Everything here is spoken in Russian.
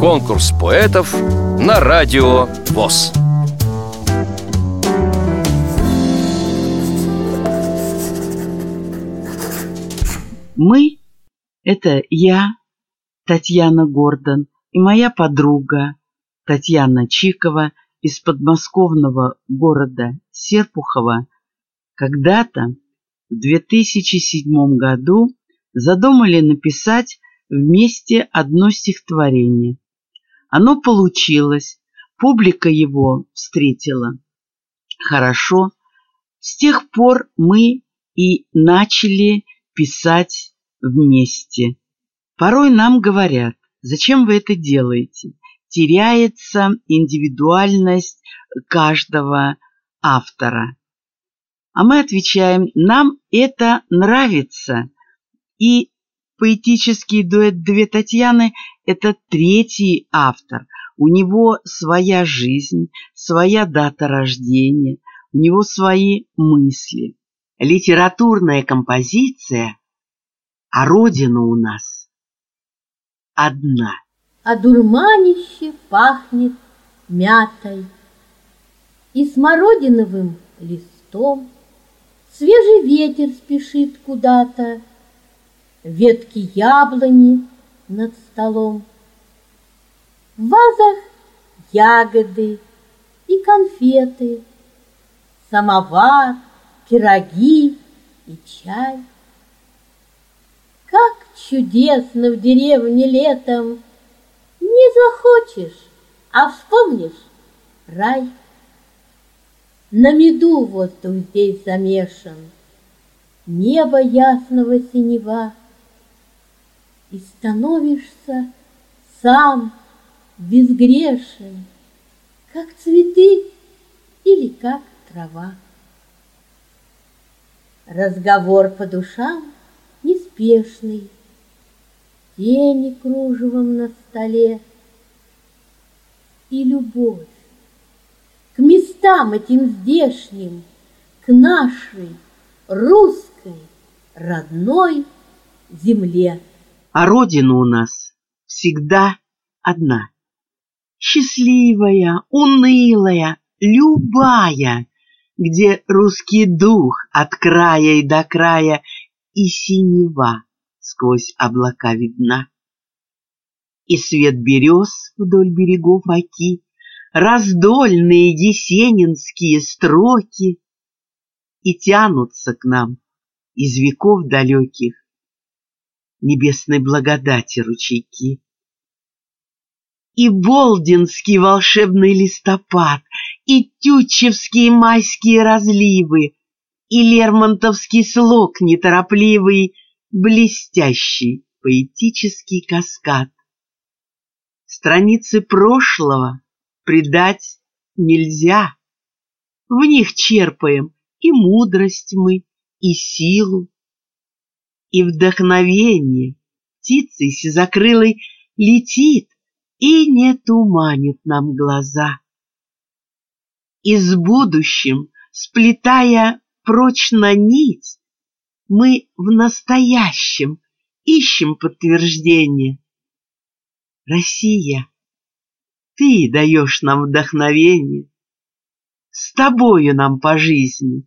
Конкурс поэтов на радио ВОЗ. Мы — это я, Татьяна Гордон, и моя подруга Татьяна Чикова из подмосковного города Серпухова когда-то в 2007 году задумали написать вместе одно стихотворение. Оно получилось, публика его встретила. Хорошо, с тех пор мы и начали писать вместе. Порой нам говорят, зачем вы это делаете? Теряется индивидуальность каждого автора. А мы отвечаем, нам это нравится. И поэтический дуэт «Две Татьяны» — это третий автор. У него своя жизнь, своя дата рождения, у него свои мысли литературная композиция, а родина у нас одна. А дурманище пахнет мятой и смородиновым листом. Свежий ветер спешит куда-то, ветки яблони над столом. В вазах ягоды и конфеты, самовар, пироги и чай. Как чудесно в деревне летом, Не захочешь, а вспомнишь рай. На меду воздух здесь замешан, Небо ясного синева, И становишься сам безгрешен, Как цветы или как трава. Разговор по душам неспешный, Тени кружевом на столе И любовь к местам этим здешним, К нашей русской родной земле. А родина у нас всегда одна. Счастливая, унылая, любая, где русский дух от края и до края и синева сквозь облака видна. И свет берез вдоль берегов оки, раздольные есенинские строки, и тянутся к нам из веков далеких небесной благодати ручейки. И Болдинский волшебный листопад, и тютчевские майские разливы, и лермонтовский слог неторопливый, блестящий поэтический каскад. Страницы прошлого предать нельзя. В них черпаем и мудрость мы, и силу, и вдохновение. Птицей сизокрылой летит и не туманит нам глаза и с будущим, сплетая прочно нить, мы в настоящем ищем подтверждение. Россия, ты даешь нам вдохновение, с тобою нам по жизни